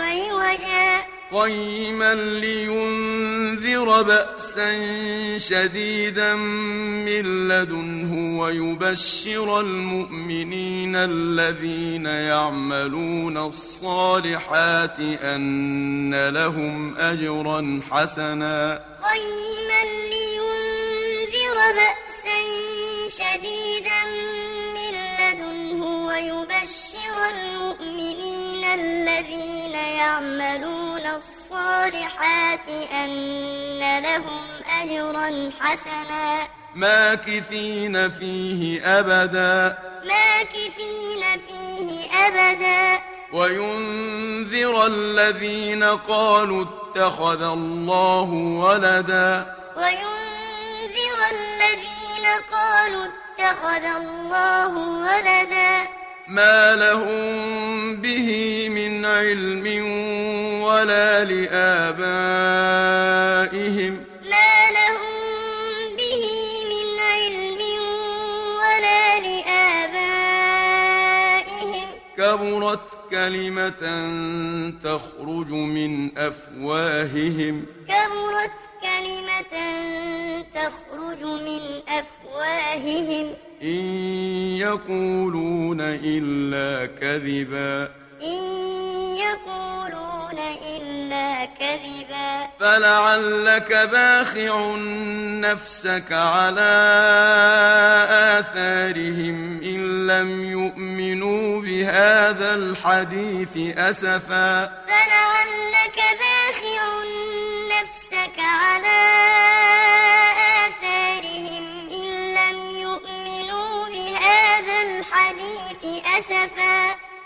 عوجا. قيما لينذر بأسا شديدا من لدنه ويبشر المؤمنين الذين يعملون الصالحات أن لهم أجرا حسنا. قيما لينذر بأسا شديدا من لدنه ويبشر المؤمنين الذين يعملون الصالحات أن لهم أجرا حسنا. ماكثين فيه أبدا. ماكثين فيه أبدا. وينذر الذين قالوا اتخذ الله ولدا. وينذر الذين قالوا اتخذ الله ولدا. ما لهم به من علم ولا لآبائهم ما لهم به من علم ولا لآبائهم كبرت كلمة تخرج من أفواههم. كبرت كلمة تخرج من أفواههم؟ إن يقولون إلا كذبا. إن يقولون إلا كذبا فلعلك باخع نفسك على آثارهم إن لم يؤمنوا بهذا الحديث أسفا فلعلك باخع نفسك على آثارهم إن لم يؤمنوا بهذا الحديث أسفا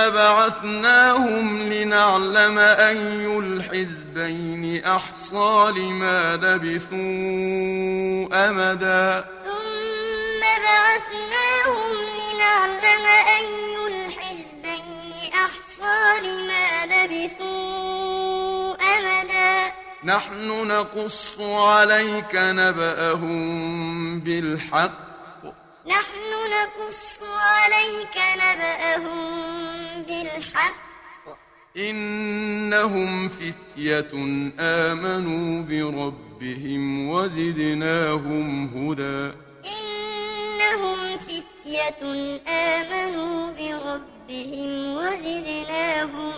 ثم بعثناهم لنعلم أي الحزبين أحصى لما لبثوا أمدا. ثم بعثناهم لنعلم أي الحزبين أحصى لما لبثوا أمدا. نحن نقص عليك نبأهم بالحق نحن نقص عليك نبأهم بالحق. إنهم فتية آمنوا بربهم وزدناهم هدى. إنهم فتية آمنوا بربهم وزدناهم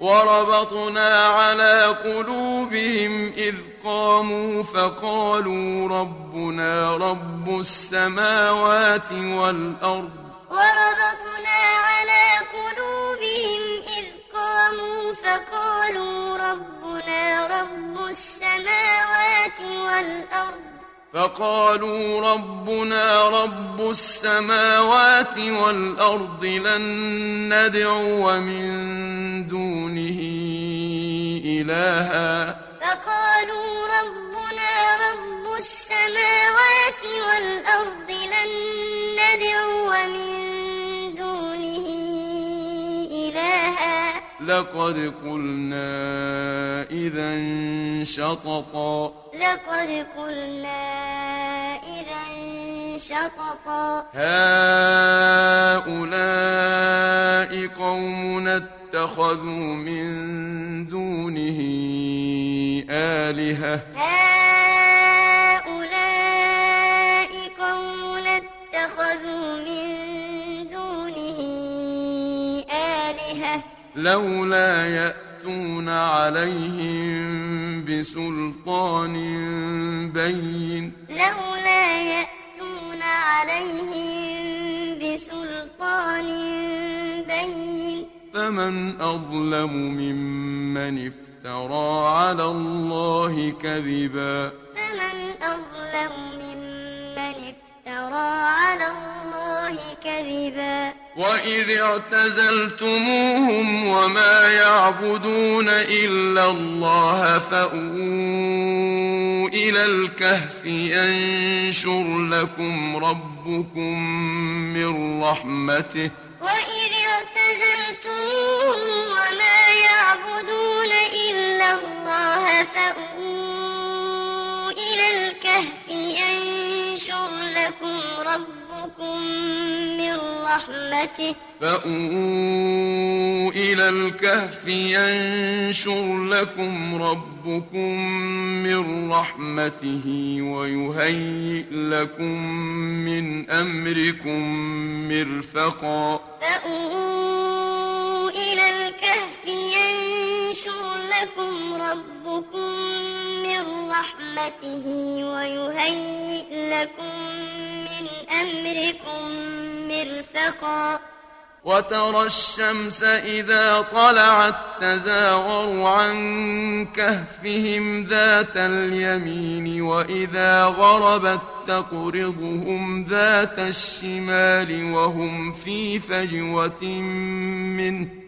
وربطنا على قلوبهم إذ قاموا فقالوا ربنا رب السماوات والأرض. وربطنا على قلوبهم إذ قاموا فقالوا ربنا رب السماوات والأرض. فقالوا ربنا رب السماوات والأرض لن ندعو من دونه إلها. فقالوا ربنا رب السماوات والأرض لن ندعو من دونه إلها. لقد قلنا إذا شططا. لقد قلنا إذا شططا. هؤلاء قومنا اتخذوا من دونه آلهة. لولا يأتون عليهم بسلطان بين. لولا يأتون عليهم بسلطان بين. فمن أظلم ممن افترى على الله كذبا. فمن أظلم ممن افترى على الله كذبا. وإذ اعتزلتموهم وما يعبدون إلا الله فأووا إلى الكهف ينشر لكم ربكم من رحمته. وإذ اعتزلتموهم وما يعبدون إلا الله فأووا إلى الكهف ينشر لكم ربكم من رحمته. فأووا إلى الكهف ينشر لكم ربكم من رحمته ويهيئ لكم من أمركم مرفقا. فأووا إلى الكهف ينشر لكم ربكم من رحمته ويهيئ لكم من أمركم مرفقا. وترى الشمس إذا طلعت تزاور عن كهفهم ذات اليمين وإذا غربت تقرضهم ذات الشمال وهم في فجوة منه.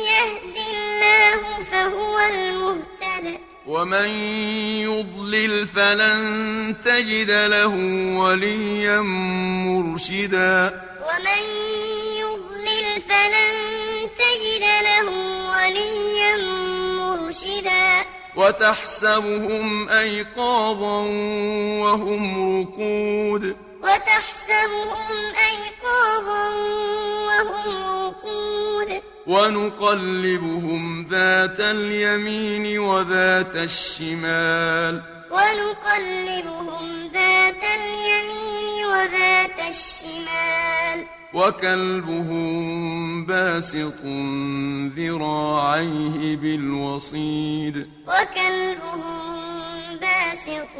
الله فهو المهتد. ومن يضلل فلن تجد له وليا مرشدا. ومن يضلل فلن تجد له وليا مرشدا. وتحسبهم أيقاظا وهم ركود. وتحسبهم أيقاظا وهم رقود ونقلبهم ذات اليمين وذات الشمال. ونقلبهم ذات اليمين وذات الشمال. وكلبهم باسط ذراعيه بالوصيد. وكلبهم باسط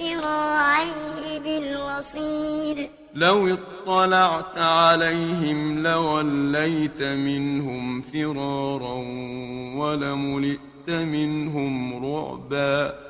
ذراعيه بالوصيد. لو اطلعت عليهم لوليت منهم فرارا ولملئت منهم رعبا.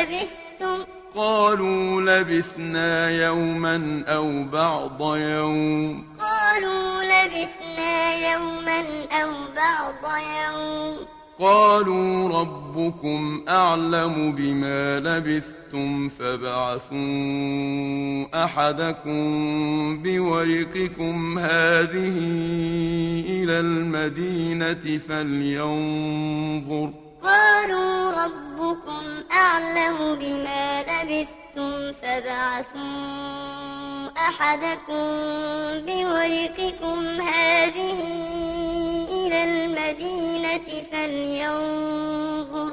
لبثتم؟ قالوا لبثنا يوما أو بعض يوم. قالوا لبثنا يوما أو بعض يوم. قالوا ربكم أعلم بما لبثتم فابعثوا أحدكم بورقكم هذه إلى المدينة فلينظر. قالوا ربكم أعلم بما لبثتم فابعثوا أحدكم بورقكم هذه إلى المدينة فلينظر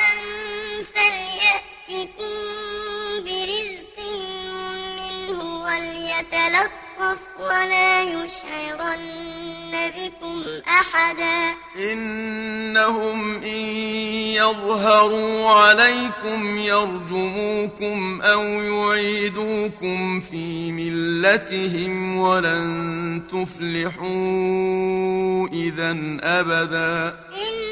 وليتلطف ولا يشعرن بكم أحدا. إنهم إن يظهروا عليكم يرجموكم أو يعيدوكم في ملتهم ولن تفلحوا إذا أبدا. إن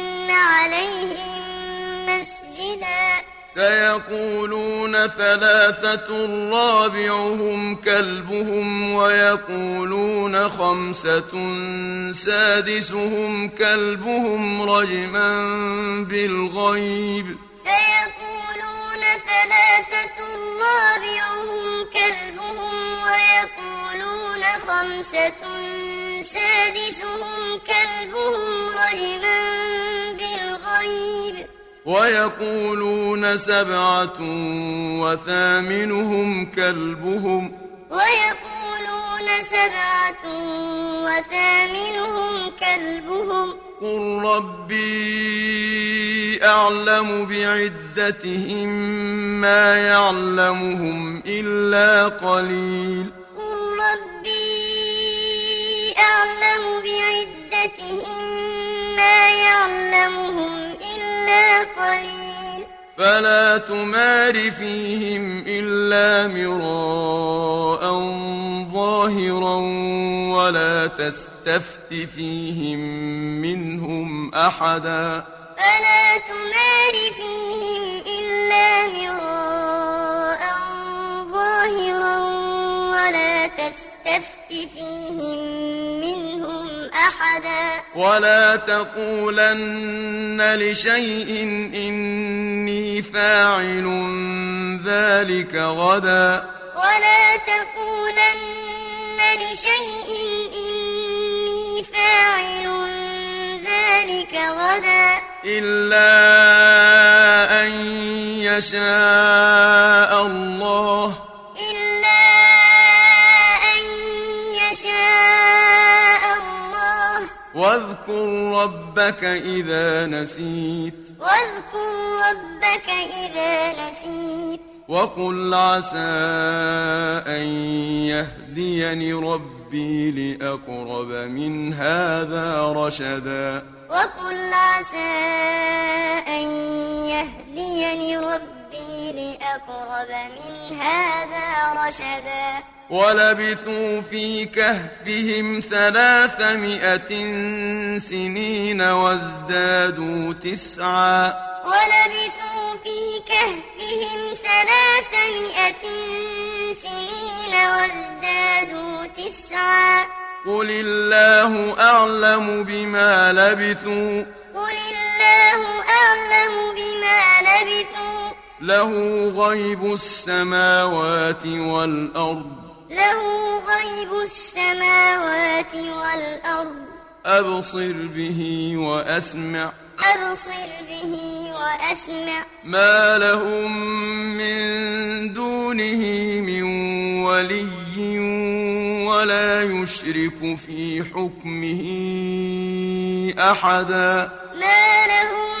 عليهم مسجدا. سيقولون ثلاثة رابعهم كلبهم ويقولون خمسة سادسهم كلبهم رجما بالغيب. سيقولون ثلاثة رابعهم كلبهم ويقولون خمسة سادسهم كلبهم رجما بالغيب. ويقولون سبعة وثامنهم كلبهم. ويقولون سبعة وثامنهم كلبهم. قل ربي أعلم بعدتهم ما يعلمهم إلا قليل. قل ربي أعلم بعدتهم ما يعلمهم إلا قليل. فلا تمار فيهم إلا مراء ظاهرا ولا تستفت فيهم منهم أحدا. فلا تمار فيهم إلا مراء ظاهرا ولا تستفت فيهم منهم أحدا. ولا تقولن لشيء إني فاعل ذلك غدا. ولا تقولن لشيء إني فاعل ذلك غدا. إلا أن يشاء الله. واذكر ربك إذا نسيت. واذكر ربك إذا نسيت. وقل عسى أن يهديني ربي لأقرب من هذا رشدا. وقل عسى أن يهديني ربي لأقرب من هذا رشدا. ولبثوا في كهفهم ثلاثمائة سنين وازدادوا تسعا. ولبثوا في كهفهم ثلاثمائة سنين وازدادوا تسعا. قل الله أعلم بما لبثوا. له غيب السماوات والأرض. له غيب السماوات والأرض. أبصر به وأسمع. أبصر به وأسمع. ما لهم من دونه من ولي ولا يشرك في حكمه أحدا. ما لهم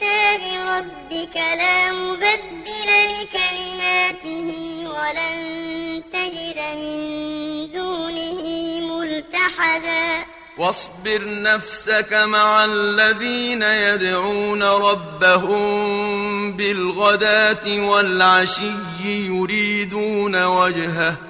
كتاب ربك لا مبدل لكلماته ولن تجد من دونه ملتحدا. واصبر نفسك مع الذين يدعون ربهم بالغداة والعشي يريدون وجهه.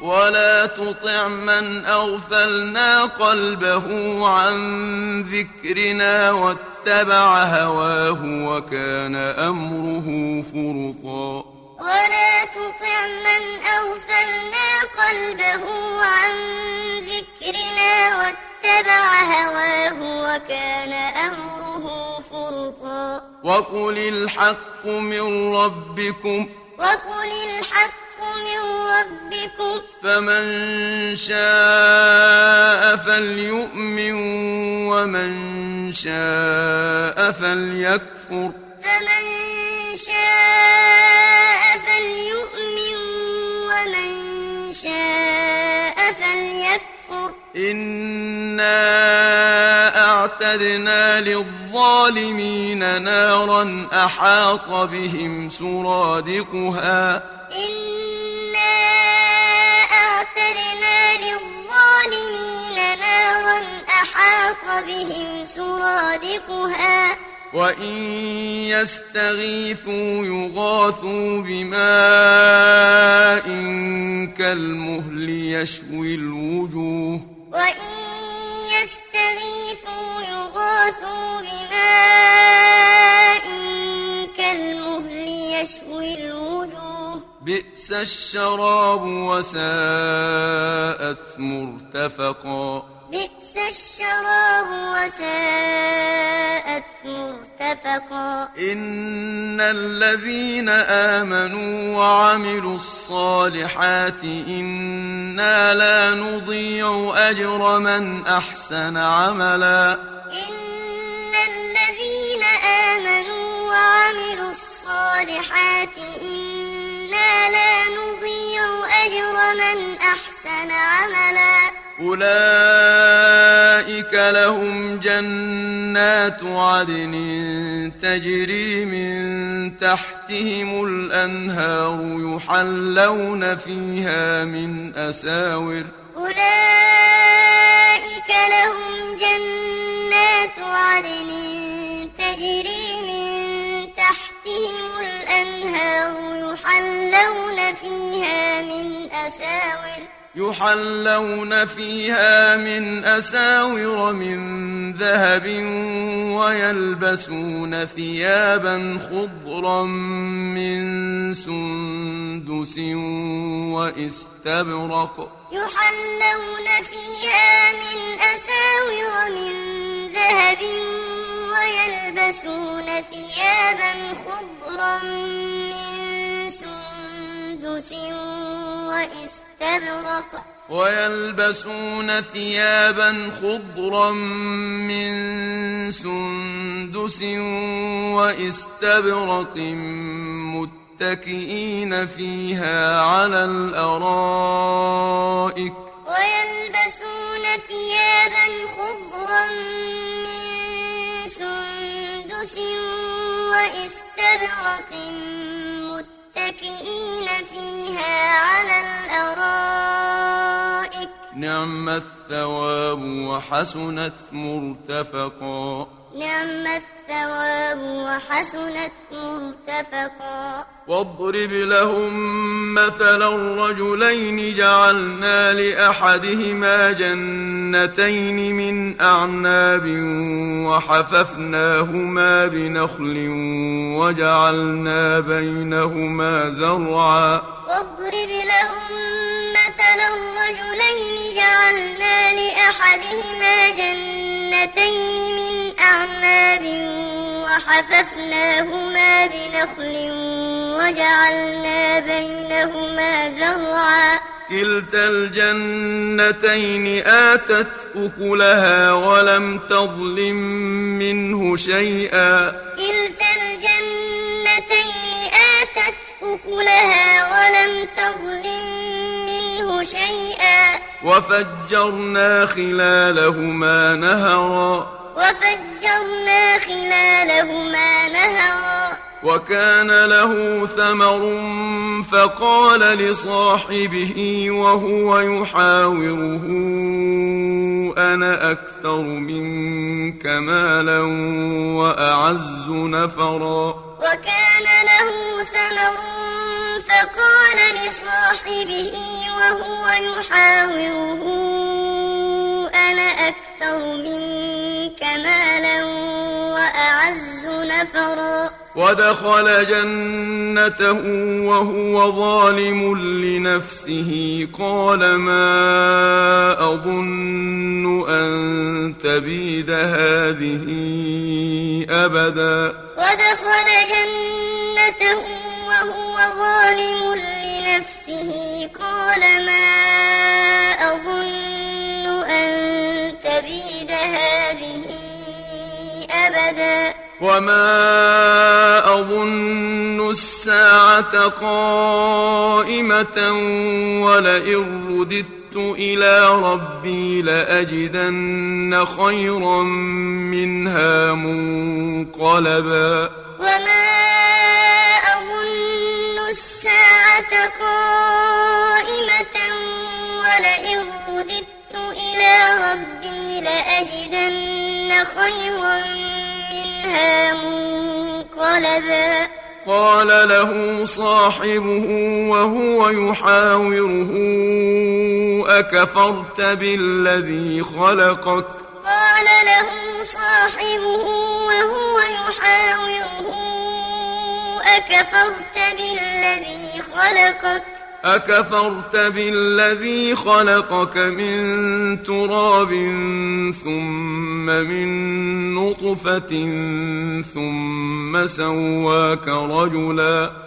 ولا تطع من أغفلنا قلبه عن ذكرنا واتبع هواه وكان أمره فرطا. ولا تطع من أغفلنا قلبه عن ذكرنا واتبع هواه وكان أمره فرطا. وقل الحق من ربكم. وقل الحق من ربكم. فمن شاء فليؤمن ومن شاء فليكفر. فمن شاء فليؤمن ومن شاء فليكفر. إنا أعتدنا للظالمين نارا أحاط بهم سرادقها إنا أعتدنا للظالمين نارا أحاط بهم سرادقها وإن يستغيثوا يغاثوا بماء كالمهل يشوي الوجوه وإن يستغيثوا يغاثوا بماء كالمهل يشوي الوجوه. بئس الشراب وساءت مرتفقا. بئس الشراب وساءت مرتفقا. إن الذين آمنوا وعملوا الصالحات إنا لا نضيع أجر من أحسن عملا. إن الذين آمنوا وعملوا الصالحات إنا لا نضيع أجر من أحسن عملا. أولئك لهم جنات عدن تجري من تحتهم الأنهار يحلون فيها من أساور. أولئك لهم جنات عدن تجري الأنهار يحلون فيها من أساور يحلون فيها من أساور من ذهب ويلبسون ثيابا خضرا من سندس واستبرق. يحلون فيها من أساور من ذهب ويلبسون ثيابا خضرا من سندس واستبرق. ويلبسون ثيابا خضرا من سندس واستبرق متكئين فيها على الأرائك. ويلبسون ثيابا خضرا من سندس واستبرق متكئين فيها على الأرائك. نعم الثواب وحسنت مرتفقا. نعم الثواب وحسنت مرتفقا. واضرب لهم مثلا الرجلين جعلنا لأحدهما جنتين من أعناب وحففناهما بنخل وجعلنا بينهما زرعا. واضرب لهم مثلا الرجلين جعلنا لأحدهما جنتين وحففناهما بنخل وجعلنا بينهما زرعا. كلتا الجنتين آتت أكلها ولم تظلم منه شيئا. كلتا الجنتين آتت أكلها ولم تظلم منه شيئا. وفجرنا خلالهما نهرا. وفجرنا خلالهما نهرا. وكان له ثمر فقال لصاحبه وهو يحاوره أنا أكثر منك مالا وأعز نفرا. وكان له ثمر فقال لصاحبه وهو يحاوره أنا أكثر منك مالا وأعز نفرا. ودخل جنته وهو ظالم لنفسه. قال ما أظن أن تبيد هذه أبدا. ودخل جنته وهو ظالم لنفسه. قال ما أظن أن تبيد هذه أبدا. وما أظن الساعة قائمة ولئن رددت إلى ربي لأجدن خيرا منها منقلبا وما أظن الساعة قائمة ولئن رددت إلى ربي لأجدن خيرا منها منقلبا. قال له صاحبه وهو يحاوره أكفرت بالذي خلقك؟ قال له صاحبه وهو يحاوره أكفرت بالذي خلقك؟ أكفرت بالذي خلقك من تراب ثم من نطفة ثم سواك رجلا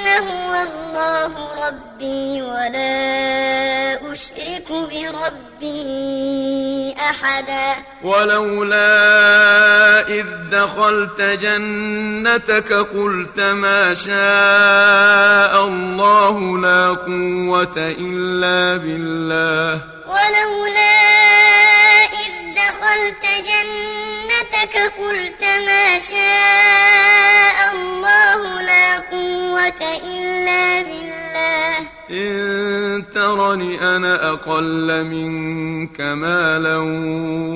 هو الله ربي ولا أشرك بربي أحدا. ولولا إذ دخلت جنتك قلت ما شاء الله لا قوة إلا بالله. ولولا إذ دخلت جنتك قلت ما شاء الله لا قوة إلا بالله. إن ترني أنا أقل منك مالا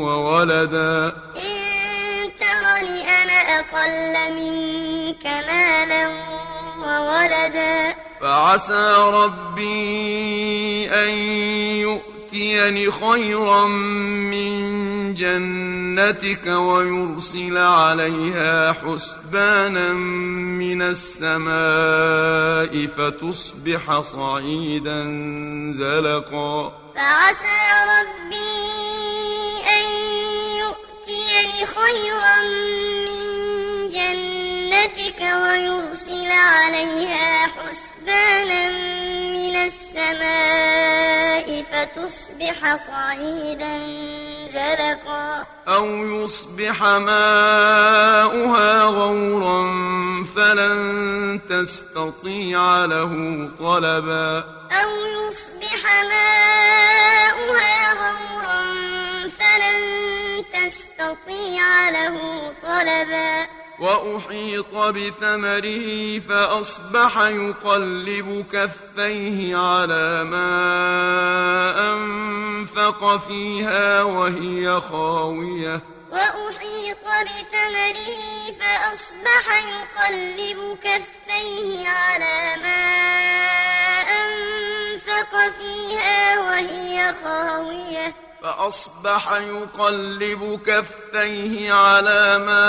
وولدا. إن ترني أنا أقل منك مالا وولدا. فعسى ربي أن يؤتيني خيرا من جنتك ويرسل عليها حسبانا من السماء فتصبح صعيدا زلقا. فعسى ربي أن يؤتيني خيرا من جنتك ويرسل عليها حسبانا من السماء فتصبح صعيدا زلقا. أو يصبح ماؤها غورا فلن تستطيع له طلبا. أو يصبح ماؤها غورا فلن تستطيع له طلبا. وأحيط بثمره فأصبح يقلب كفيه على ما أنفق فيها وهي خاوية. وأحيط بثمره فأصبح يقلب كفيه على ما أنفق فيها وهي خاوية. فأصبح يقلب كفيه على ما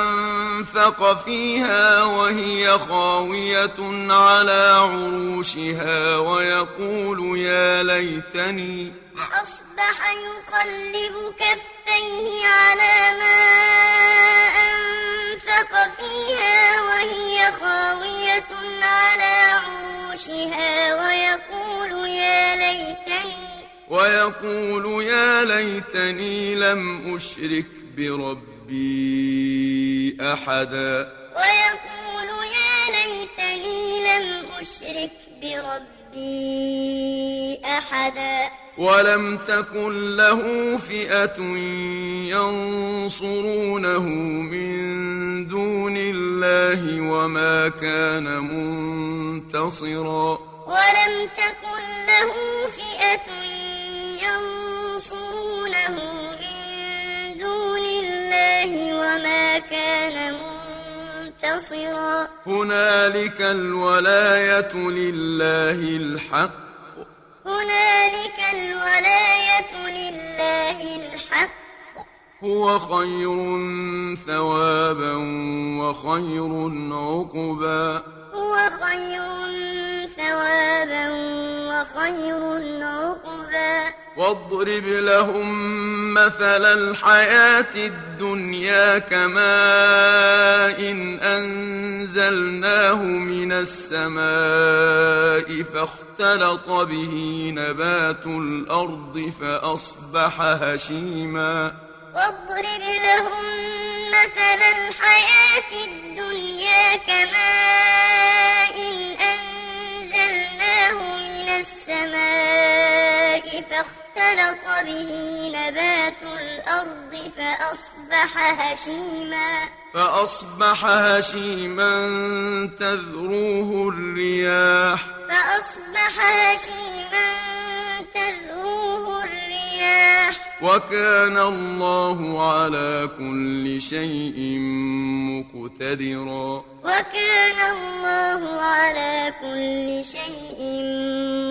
أنفق فيها وهي خاوية على عروشها ويقول يا ليتني فأصبح يقلب كفيه على ما أنفق فيها وهي خاوية على عروشها ويقول يا ليتني ويقول يا ليتني لم أشرك بربي أحدا. ويقول يا ليتني لم أشرك بربي أحدا. ولم تكن له فئة ينصرونه من دون الله وما كان منتصرا. ولم تكن له فئة ينصرونه من دون الله وما كان منتصرا. هنالك الولاية لله الحق. هنالك الولاية لله الحق. هو خير ثوابا وخير عقبا. هو خير ثوابا وخير عقبا. واضرب لهم مثل الحياة الدنيا كماء إن أنزلناه من السماء فاختلط به نبات الأرض فأصبح هشيما. واضرب لهم مثل الحياة الدنيا كماء إن أنزلناه من السماء فاختلط به نبات الأرض فأصبح هشيما. فأصبح هشيما تذروه الرياح. فأصبح هشيما تذروه الرياح. وكان الله على كل شيء مقتدرا. وكان الله على كل شيء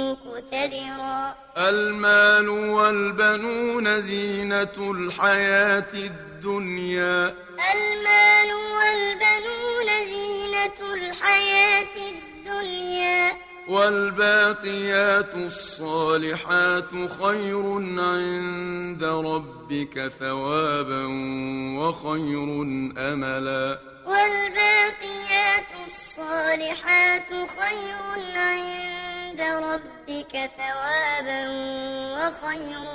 مقتدرا. المال والبنون زينة الحياة الدنيا. المال والبنون زينة الحياة الدنيا. والباقيات الصالحات خير عند ربك ثوابا وخير أملا. والباقيات الصالحات خير عند ربك ثوابا وخير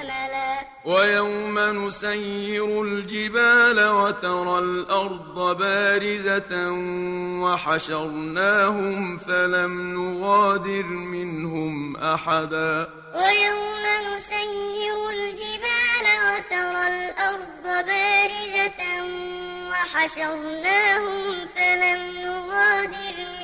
أملا. ويوم نسير الجبال وترى الأرض بارزة وحشرناهم فلم نغادر منهم أحدا. ويوم نسير الجبال وترى الأرض بارزة وحشرناهم فلم نغادر منهم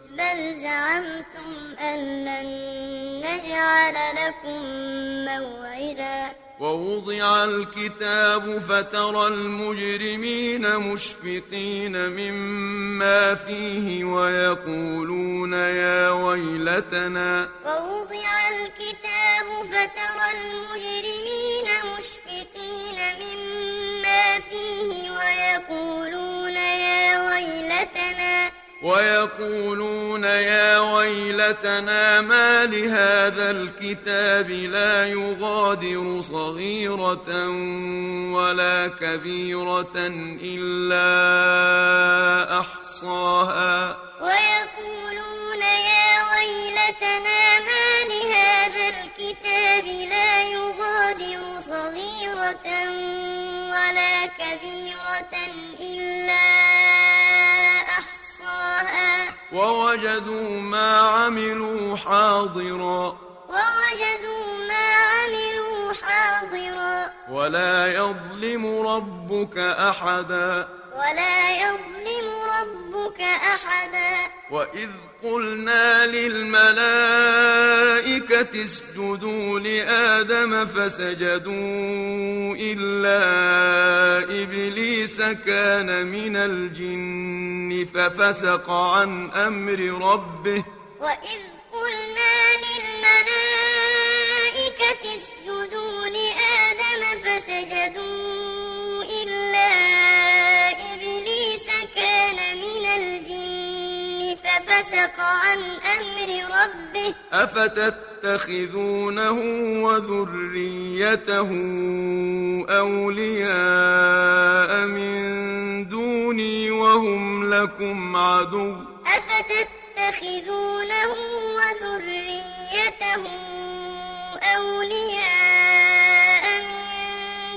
بل زعمتم أن لن نجعل لكم موعدا. ووضع الكتاب فترى المجرمين مشفقين مما فيه ويقولون يا ويلتنا. ووضع الكتاب فترى المجرمين مشفقين مما فيه ويقولون يا ويلتنا. ويقولون يا ويلتنا ما لهذا الكتاب لا يغادر صغيرة ولا كبيرة إلا أحصاها. ويقولون يا ويلتنا ما لهذا الكتاب لا يغادر صغيرة ولا كبيرة إلا أحصاها ووجدوا ما عملوا حاضرا. ووجدوا ما عملوا حاضرا. ولا يظلم ربك أحدا. ولا يظلم ربك أحدا. وإذ قلنا للملائكة اسجدوا لآدم فسجدوا إلا إبليس كان من الجن ففسق عن أمر ربه. وإذ قلنا للملائكة اسجدوا لآدم فسجدوا ففسق عن أمر ربه. أفتتخذونه وذريته أولياء من دوني وهم لكم عدو. أفتتخذونه وذريته أولياء من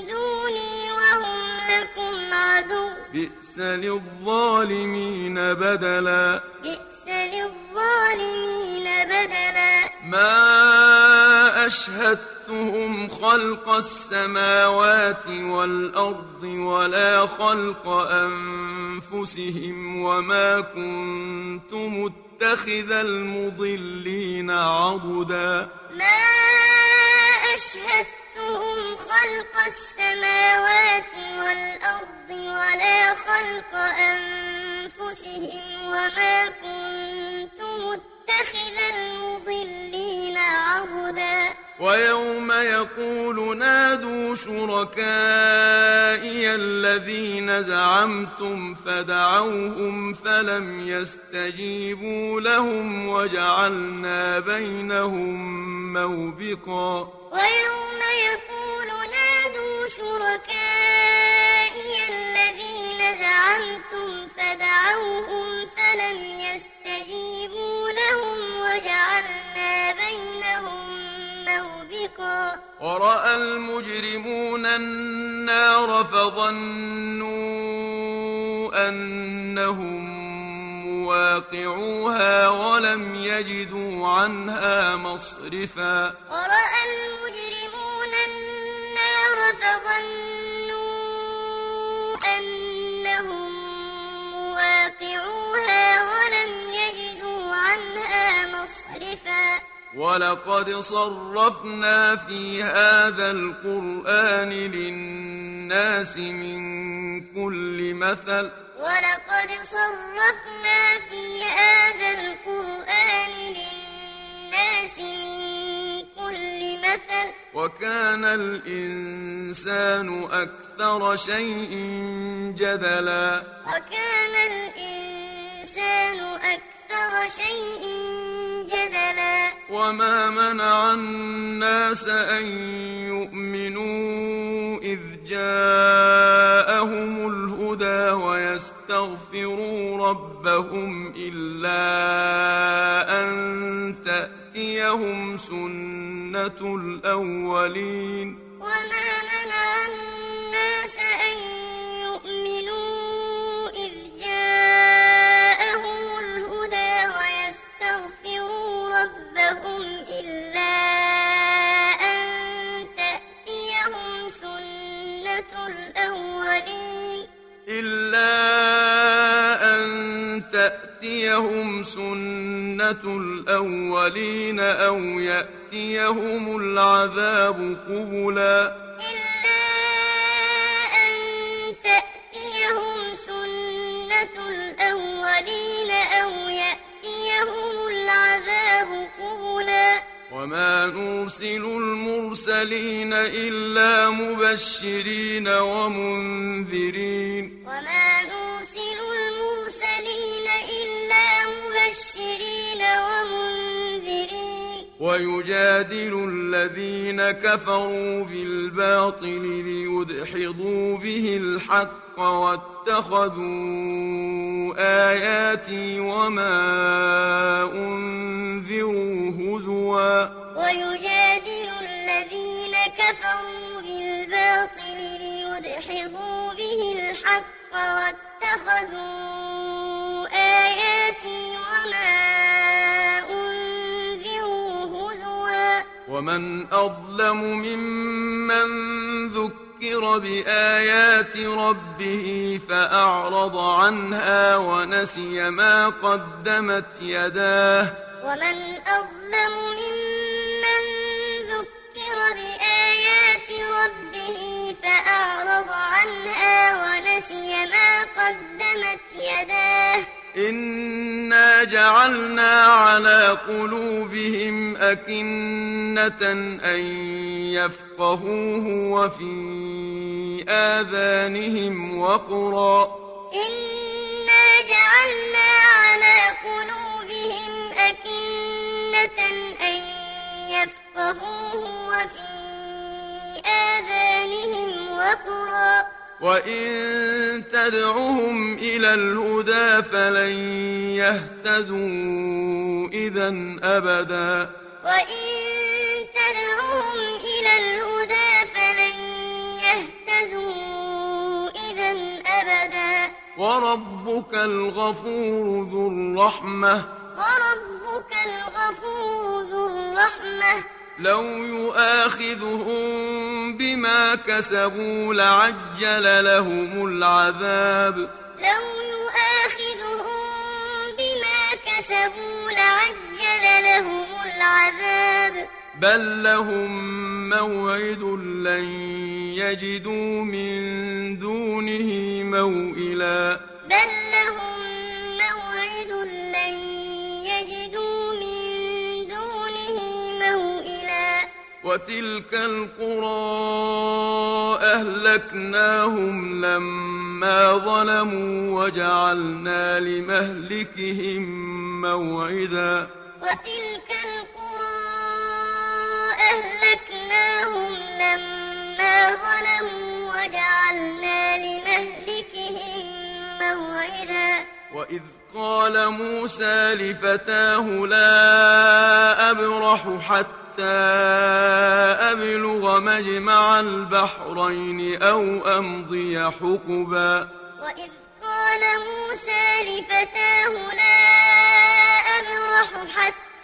دوني وهم لكم عدو. بئس للظالمين بدلا. بئس للظالمين بدلا. ما أشهدتهم خلق السماوات والأرض ولا خلق أنفسهم وما كنت متخذ المضلين عضدا. ما أشهدتهم خلق السماوات والأرض ولا خلق أنفسهم وما كنت متخذ المضلين عضدا. ويوم يقول نادوا شركائي الذين زعمتم فدعوهم فلم يستجيبوا لهم وجعلنا بينهم موبقا. ويوم يقول نادوا شركائي الذين زعمتم فدعوهم فلم يستجيبوا لهم وجعلنا بينهم موبقا. ورأى المجرمون النار فظنوا أنهم مواقعوها ولم يجدوا عنها مصرفا. ورأى المجرمون النار فظنوا أنهم مواقعوها ولقد صرفنا في هذا القرآن للناس من كل مثل. ولقد صرفنا في هذا القرآن للناس من كل مثل. وكان الإنسان أكثر شيء جدلا. وكان الإنسان أكثر شيء جدلا. وما منع الناس أن يؤمنوا إذ جاء جاءهم الهدى ويستغفروا ربهم إلا أن تأتيهم سنة الأولين. وما منع الناس أن يؤمنوا ربهم إلا أن تأتيهم سنة الأولين إلا أن تأتيهم سنة الأولين أو يأتيهم العذاب قبلا وما نرسل المرسلين إلا مبشرين ومنذرين وما نرسل المرسلين إلا مبشرين ومنذرين ويجادل الذين كفروا بالباطل ليدحضوا به الحق واتخذوا آياتي وما أنذروا هزوا. ويجادل الذين كفروا بالباطل ليدحضوا به الحق واتخذوا آياتي وما أنذروا هزوا. ومن أظلم ممن ذكر بآيات ربه فأعرض عنها ونسي ما قدمت يداه. ومن أظلم ممن ذكر بآيات ربه فأعرض عنها ونسي ما قدمت يداه. إنا جعلنا على قلوبهم أكنة أن يفقهوه وفي آذانهم وقرا. إنا جعلنا على قلوبهم أكنة أن يفقهوه وفي آذانهم وقرا وإن تدعهم إلى الهدى فلن يهتدوا إذا أبدا. وإن تدعوهم إلى الهدى فلن يهتدوا إذا أبدا. وربك الغفور ذو الرحمة. وربك الغفور ذو الرحمة. لو يؤاخذهم بما كسبوا لعجل لهم العذاب. لو يؤاخذهم بما كسبوا لعجل لهم العذاب. بل لهم موعد لن يجدوا من دونه موئلا. بل وتلك القرى أهلكناهم لما ظلموا وجعلنا لمهلكهم موعدا. وتلك القرى أهلكناهم لما ظلموا وجعلنا لمهلكهم موعدا. وإذ قال موسى لفتاه لا أبرح حتى أبلغ مجمع البحرين أو أمضي حقبا. وإذ قال موسى لفتاه لا أبرح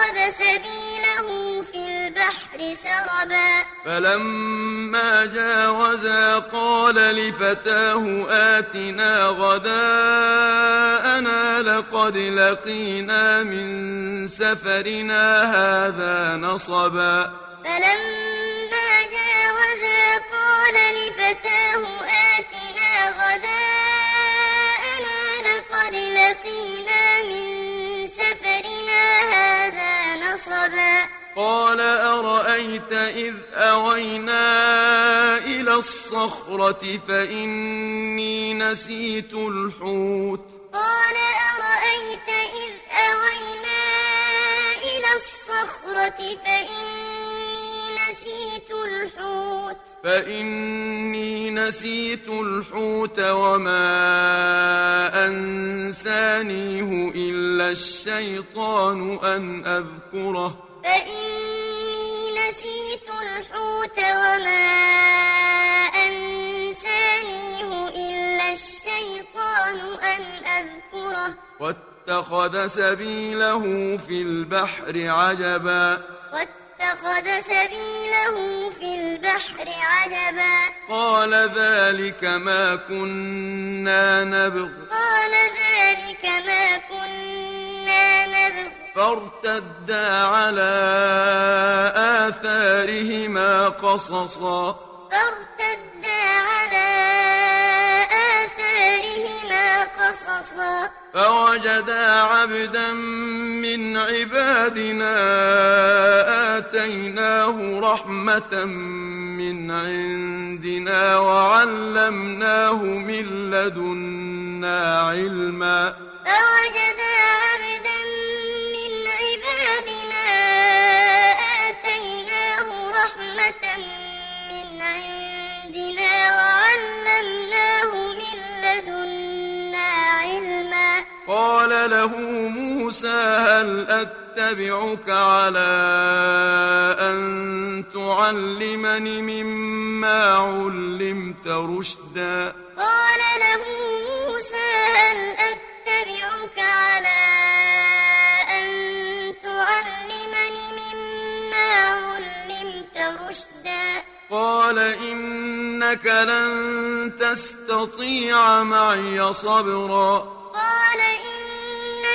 فاتخذ سبيله في البحر سربا. فلما جاوزا قال لفتاه آتنا غداءنا لقد لقينا من سفرنا هذا نصبا. فلما جاوزا قال لفتاه آتنا غداءنا لقد لقينا من قال أرأيت إذ أوينا إلى الصخرة فإني نسيت الحوت. قال أرأيت إذ أوينا إلى الصخرة فإني نسيت الحوت. فإني نسيت الحوت وما أنسانيه إلا الشيطان أن أذكره. فإني نسيت الحوت وما أنسانيه إلا الشيطان أن أذكره. واتخذ سبيله في البحر عجبا. واتخذ سبيله في البحر عجبا. قال ذلك ما كنا نبغ. قال ذلك ما كنا نبغ. فارتدا على آثارهما قصصا. فارتدا على آثارهما قصصا. فوجدا عبدا من عبادنا آتيناه رحمة من عندنا وعلمناه من لدنا علما. قال له موسى هل أتبعك على أن تعلمني مما علمت رشدا قال له موسى هل أتبعك على أن تعلمني مما علمت رشدا قال إنك لن تستطيع معي صبرا قال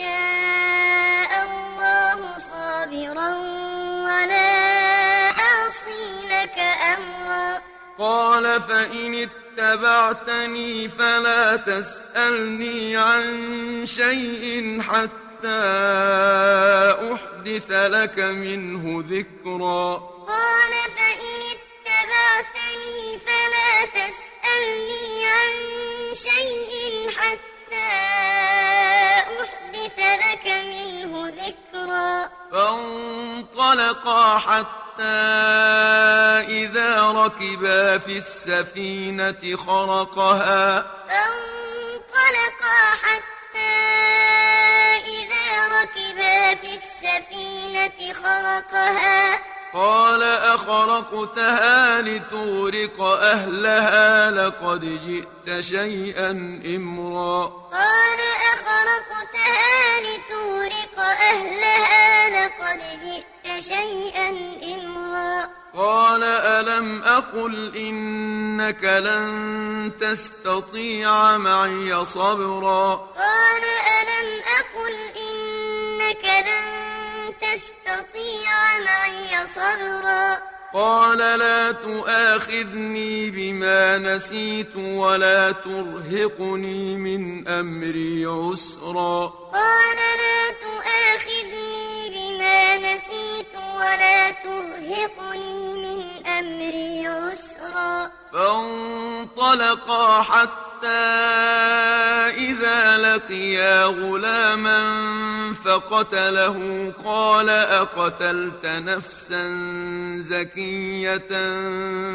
شاء الله صابرا ولا أعصي لك أمرا. قال فإن اتبعتني فلا تسألني عن شيء حتى أحدث لك منه ذكرا. قال فإن اتبعتني فلا تسألني عن شيء حتى أحدث لك منه ذكرا. فانطلقا حتى إذا ركبا في السفينة خرقها. فانطلقا حتى إذا ركبا في السفينة خرقها. قال أخرقتها لتغرق أهلها لقد جئت شيئا إمرا. قال أخرقتها لتغرق أهلها لقد جئت شيئا إمرا. قال ألم أقل إنك لن تستطيع معي صبرا. قال ألم أقل إنك لن تستطيع معي صبرا قال لا تؤاخذني بما نسيت ولا ترهقني من أمري عسرا. قال لا تؤاخذني بما نسيت ولا ترهقني من أمري عسرا فانطلقا حتى إذا لقيا غلاما فقتله قال أقتلت نفسا زكية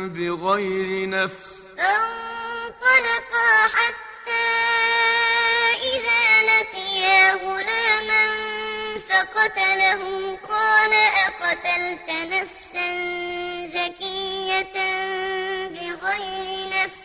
بغير نفس؟ فانطلقا حتى إذا لقيا غلاما فقتله قال أقتلت نفسا زكية بغير نفس.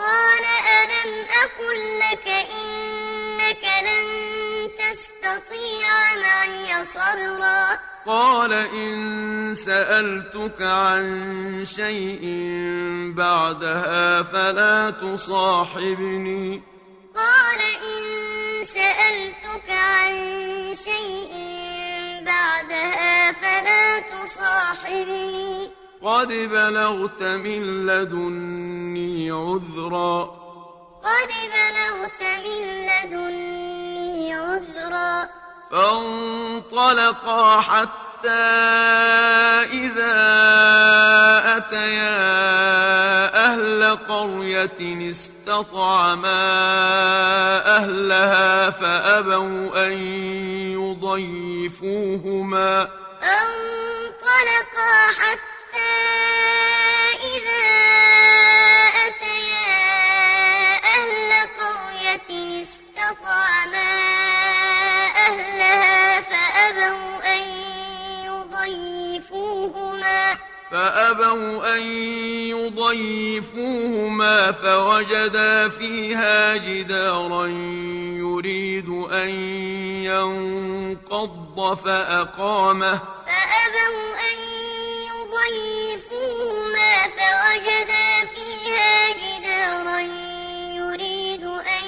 قال ألم أقل لك إنك لن تستطيع معي صبرا؟ قال إن سألتك عن شيء بعدها فلا تصاحبني. قال إن سألتك عن شيء بعدها فلا تصاحبني. قد بلغت من لدني عذرا قد بلغت من لدني عذرا فانطلقا حتى إذا أتيا أهل قرية استطعما أهلها فأبوا أن يضيفوهما فانطلقا حتى إذا أتيا أهل قرية استطعما أهلها فأبوا أن يضيفوهما فأبوا أن يضيفوهما فوجدا فيها جدارا يريد أن ينقض فأقامه فأبوا أن يضيفوهما فوجدا فيها جدارا يريد أن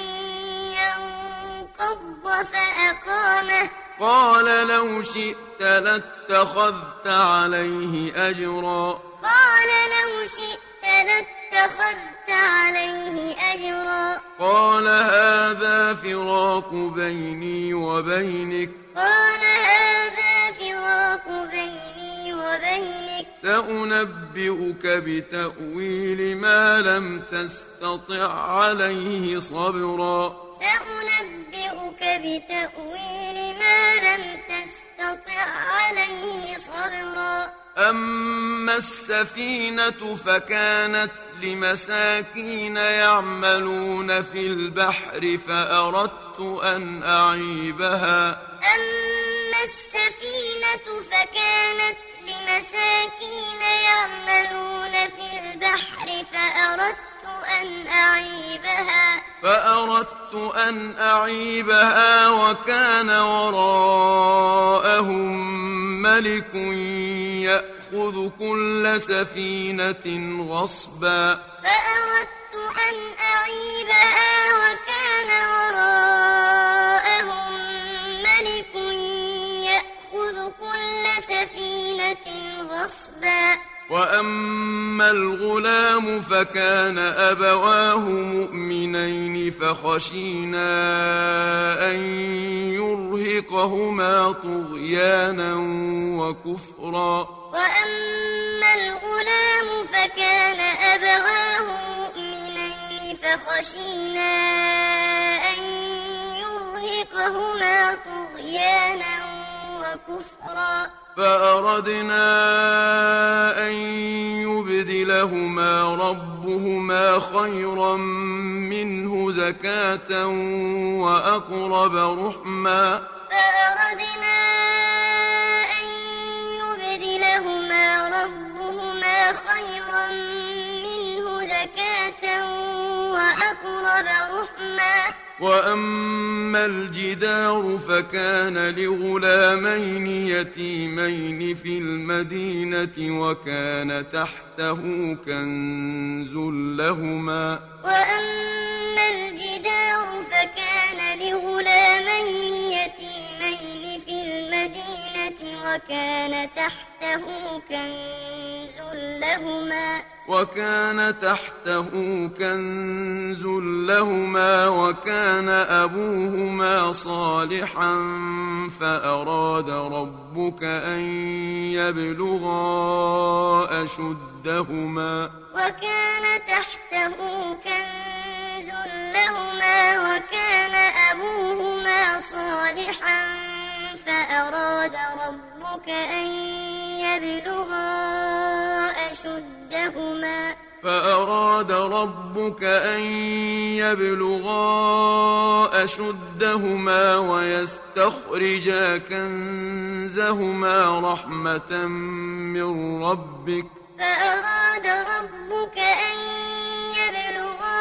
ينقض فأقامه. قال لو شئت لاتخذت عليه أجرا. قال لو شئت لاتخذت عليه أجرا. قال هذا فراق بيني وبينك. قال هذا فراق بيني وبينك. سأنبئك بتأويل ما لم تستطع عليه صبرا. سأنبئك بتأويل ما لم تستطع عليه صبرا. أما السفينة فكانت لمساكين يعملون في البحر فأردت أن أعيبها. أما السفينة فكانت لمساكين يعملون في البحر فأردت أن أعيبها. فأردت أن أعيبها وكان وراءهم ملك يأخذ كل سفينة غصبا. فأردت أن أعيبها وكان وراءهم ملك يأخذ كل سفينة غصبا وأما الغلام فكان أبواه مؤمنين فخشينا أن يرهقهما طغيانا وكفرا وأما الغلام فكان أبواه مؤمنين فخشينا أن يرهقهما طغيانا وكفرا فأردنا أن يبدلهما ربهما خيرا منه زكاة وأقرب رحما. فأردنا أن يبدلهما ربهما خيرا منه زكاة وأقرب رحما وأما الجدار فكان لغلامين يتيمين في المدينة وكان تحته كنز لهما. وأما الجدار فكان لغلامين يتيمين في المدينة وكان تحته كنز لهما. وكان تحته كنز لهما وكان أبوهما صالحا فأراد ربك أن يبلغا أشدهما. وكان تحته كنز وكان أبوهما صالحا فأراد ربك أن يبلغا أشدهما. فأراد ربك أن يبلغا أشدهما ويستخرجا كنزهما رحمة من ربك. فأراد ربك أن يبلغا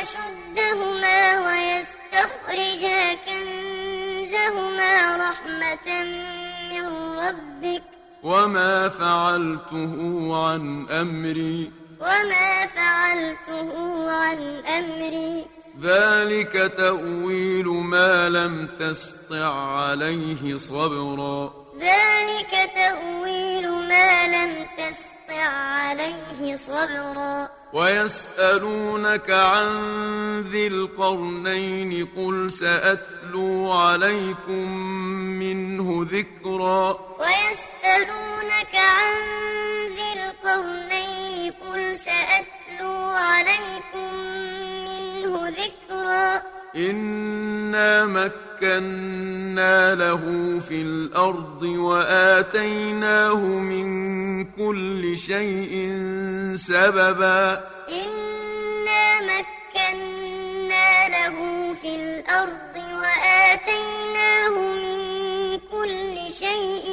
أشدهما ويستخرجا كنزهما رحمة من ربك. وما فعلته عن أمري. وما فعلته عن أمري. ذلك تأويل ما لم تسطع عليه صبرا. ذلك تأويل ما لم تسطع عليه صبرا. ويسألونك عن ذي القرنين قل سأتلو عليكم منه ذكرا. ويسألونك عن ذي القرنين قل سأتلو عليكم منه ذكرا. إنا مكنا له في الأرض وآتيناه من كل شيء سببا إنا مكنا له في الأرض وآتيناه من كل شيء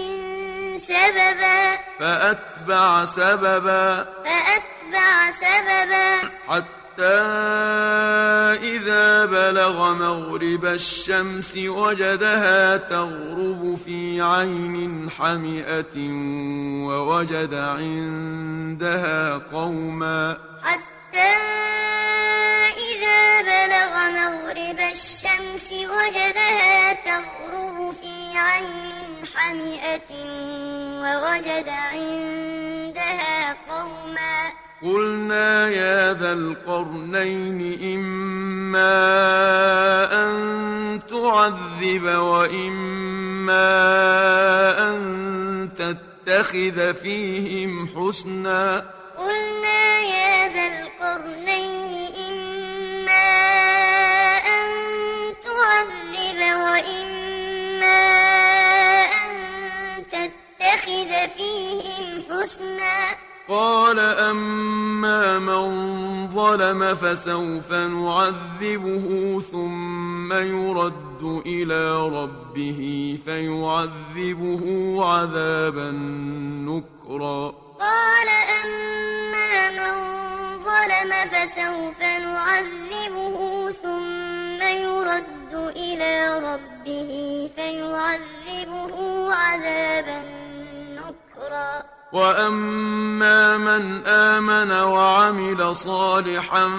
سببا فأتبع سببا فأتبع سببا حتى إذا بلغ مغرب الشمس وجدها تغرب في عين حمئة ووجد عندها قوما. حتى إذا بلغ مغرب الشمس وجدها تغرب في عين حمئة ووجد عندها قوما. قلنا يا ذا القرنين إما أن تعذب وإما أن تتخذ فيهم حسنا. قلنا يا ذا القرنين إما أن تعذب وإما أن تتخذ فيهم حسنا. قال أما من ظلم فسوف نعذبه ثم يرد إلى ربه فيعذبه عذابا نكرا. قال أما من ظلم فسوف نعذبه ثم يرد إلى ربه فيعذبه عذابا نكرا. وأما من آمن وعمل صالحا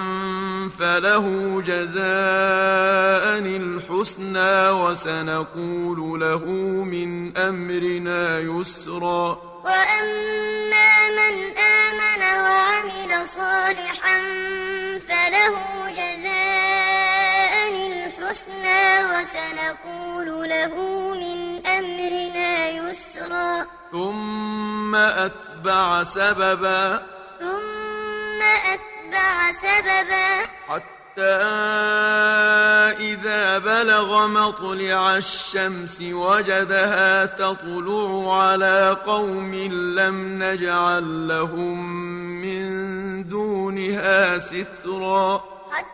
فله جزاء الحسنى وسنقول له من أمرنا يسرا وأما من آمن وعمل صالحا فله جزاء الحسنى وسنقول له من أمرنا يسرا. ثم أتبع سببا ثم أتبع سببا. حتى إذا بلغ مطلع الشمس وجدها تطلع على قوم لم نجعل لهم من دونها سترا. حتى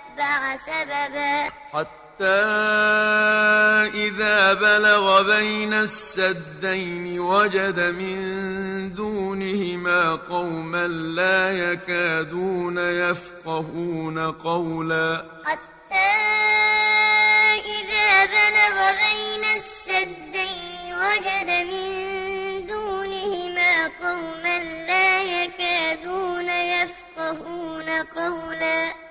سببا. حتى إذا بلغ بين السدين وجد من دونهما قوما لا يكادون يفقهون قولا. حتى إذا بلغ بين السدين وجد من دونهما قوما لا يكادون يفقهون قولا.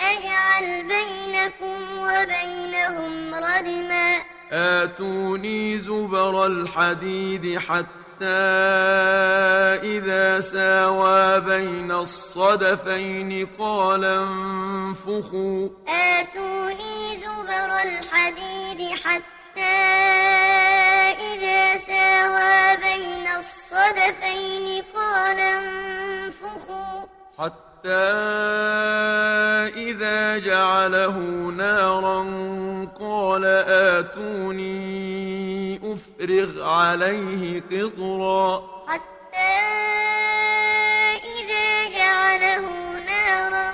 أجعل بينكم وبينهم ردما. آتوني زبر الحديد حتى إذا ساوى بين الصدفين قال انفخوا. آتوني زبر الحديد حتى إذا ساوى بين الصدفين قال انفخوا. حتى إذا جعله نارا قال آتوني أفرغ عليه قطرا حتى إذا جعله نارا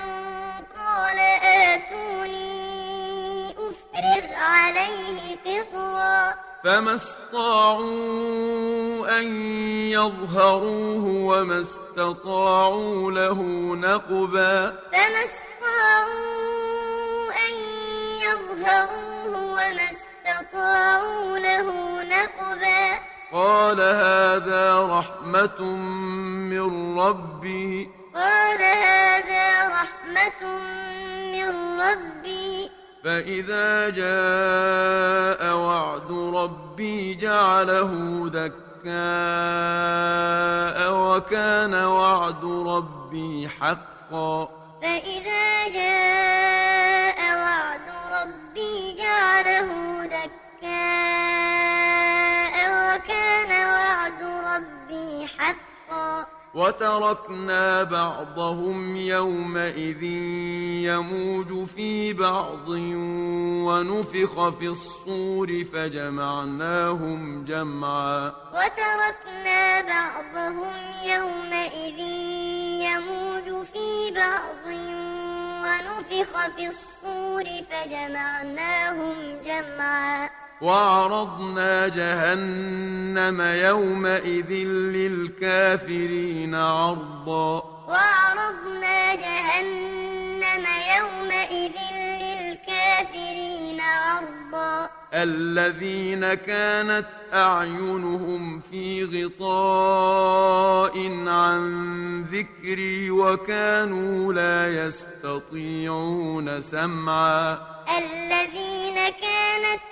قال آتوني أفرغ عليه قطرا فما استطاعوا أن يظهروه وما استطاعوا له نقبا فما استطاعوا أن يظهروه وما استطاعوا له نقبا قال هذا رحمة من ربي قال هذا رحمة من ربي فإذا جاء وعد ربي جعله دكاء وكان وعد ربي حقا فإذا جاء وتركنا بعضهم يومئذ يموج في بعض ونفخ في الصور فجمعناهم جمعا. وتركنا بعضهم يومئذ يموج في بعض ونفخ في الصور فجمعناهم جمعا. وعرضنا جهنم يومئذ للكافرين عرضا. وعرضنا جهنم يومئذ للكافرين عرضا. الذين كانت أعينهم في غطاء عن ذكري وكانوا لا يستطيعون سمعا. الذين كانت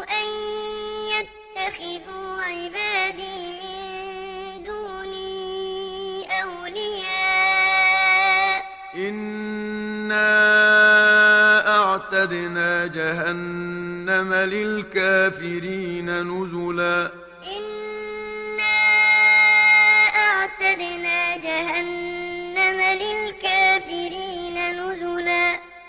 أن يتخذوا عبادي من دوني أولياء. إنا أعتدنا جهنم للكافرين نزلا.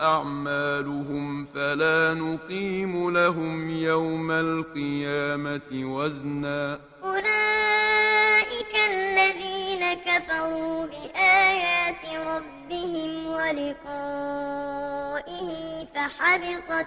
أعمالهم فلا نقيم لهم يوم القيامة وزنا. أولئك الذين كفروا بآيات ربهم ولقائه فحبطت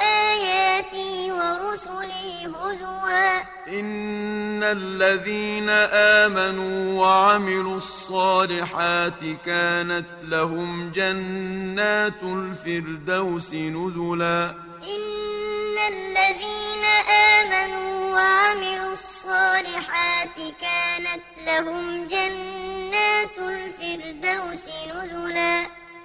آياتي ورسلي هزوا. إن الذين آمنوا وعملوا الصالحات كانت لهم جنات الفردوس نزلا. إن الذين آمنوا وعملوا الصالحات كانت لهم جنات الفردوس نزلا.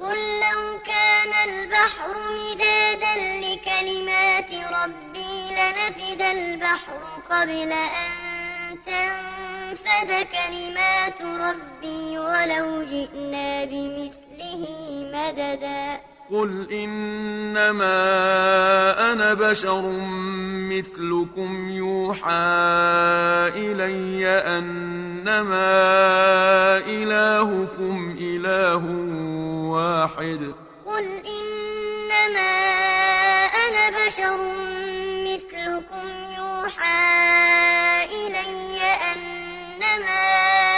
قل لو كان البحر مدادا لكلمات ربي لنفد البحر قبل أن تنفد كلمات ربي ولو جئنا بمثله مددا. قل إنما أنا بشر مثلكم يوحى إلي أنما إلهكم إله واحد. قل إنما أنا بشر مثلكم يوحى إلي أنما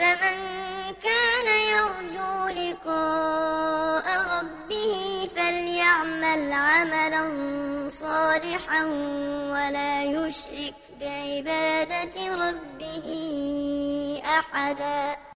فمن كان يرجو لقاء ربه فليعمل عملا صالحا ولا يشرك بعبادة ربه أحدا.